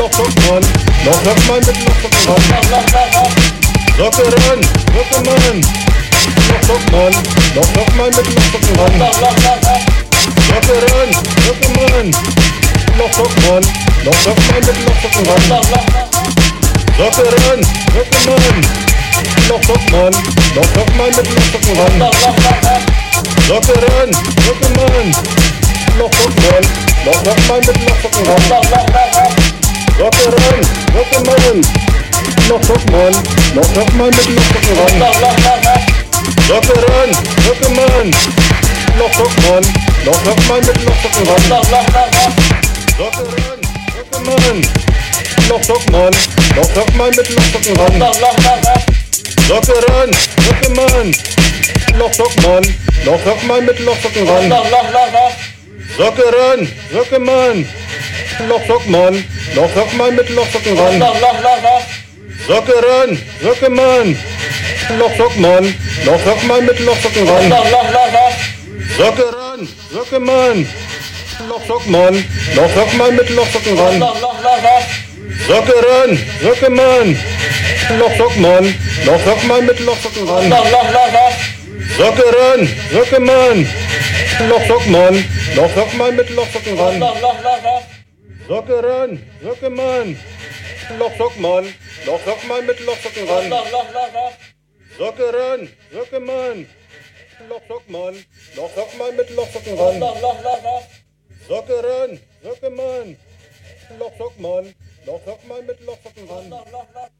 Lock, lock, man, lock, lock, man. Lock, lock, man. Lock stock man, Lock Lockmann mit Lockmann. Lock, Lock, Lock, Lock. Lockerin, man. Lock Lockmann, Lock Lockmann mit Lockmann. Lock, Lock, Lock. Lockerin, man. Lock Lockmann, Lock Lockmann mit Lockmann. Lock, Lock, Lock. Lockerin, man. Lock Lockmann, Lock Lockmann mit Lockmann. Lock, Lock, Lock. Lockerin, man. Lock Lockmann, Lock Lockmann mit Lockmann. Lock, Lock, Lock. Socke, Mann. Noch Sock, Mann. Noch Sock, Mann mit Lochsocken ran. Socke ran, Socke, Mann. Noch Sock, Mann. Noch Sock, Mann mit Lochsocken ran. Socke ran, Socke, Mann. Noch Sock, Mann. Noch Sock, Mann mit Lochsocken ran. Socke ran, Socke, Mann. Noch Sock, Mann. Noch Sock, Mann mit Lochsocken ran. Socke ran, Socke, Mann. Noch Sock, Mann. Noch Sock, Mann mit Lochsocken ran. Socke ran, Socke, Mann. Mann mit Lochsocken ran. Socke ran, Socke, Mann. Noch Sock, Mann. Noch Sock, Mann mit Lochsocken ran. Socke ran, Socke, Mann. Mann mit Lochsocken ran. Socke ran, Socke, Mann. Noch Sock, Mann. Noch Sock, Mann mit Lochsocken ran. Socke ran, Socke, Mann. Mann mit Lochsocken ran. Socke ran, Socke, Mann. Noch Sock, Mann. Noch Sock, Mann mit Lochsocken ran. Socke ran, Socke, Mann. Noch Sock, Mann. Noch Sock, Mann mit Lochsocken ran.